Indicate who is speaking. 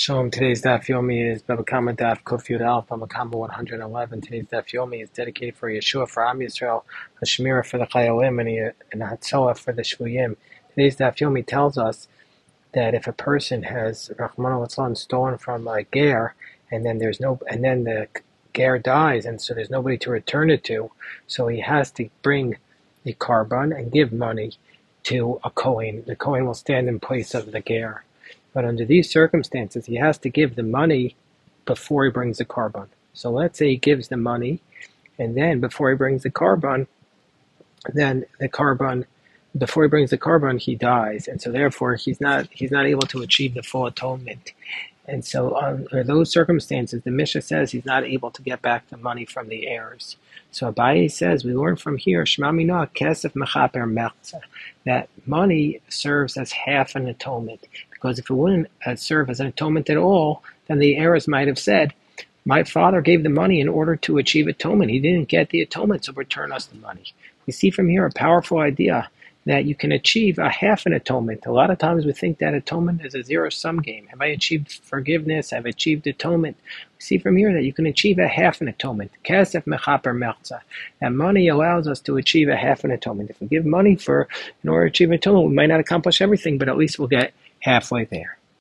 Speaker 1: Shalom. Today's Daf Yomi is Baba Kama Daf Kuf Yud Alf Baba Kama 111. Today's Daf Yomi is dedicated for Yeshua for Am Yisrael, a Shemira for the Chayolim, and a Hatzoah for the Shvuyim. Today's Daf Yomi tells us that if a person has Rahman al stolen from a ger, and then there's no, and then the ger dies, and so there's nobody to return it to, so he has to bring the korban and give money to a Kohen. The Kohen will stand in place of the ger. But under these circumstances, he has to give the money before he brings the korban. So let's say he gives the money, and then before he brings the korban, then the korban, before he brings the korban, he dies, and so therefore he's not he's not able to achieve the full atonement. And so, under those circumstances, the Mishnah says he's not able to get back the money from the heirs. So Abaye says we learn from here, Shema Kesef Mechaper Mechza, that money serves as half an atonement. Because if it wouldn't uh, serve as an atonement at all, then the heirs might have said, My father gave the money in order to achieve atonement. He didn't get the atonement, so return us the money. We see from here a powerful idea that you can achieve a half an atonement. A lot of times we think that atonement is a zero sum game. Have I achieved forgiveness? Have I achieved atonement? We see from here that you can achieve a half an atonement. Kesef mechaper mechza. That money allows us to achieve a half an atonement. If we give money for in order to achieve atonement, we might not accomplish everything, but at least we'll get halfway there.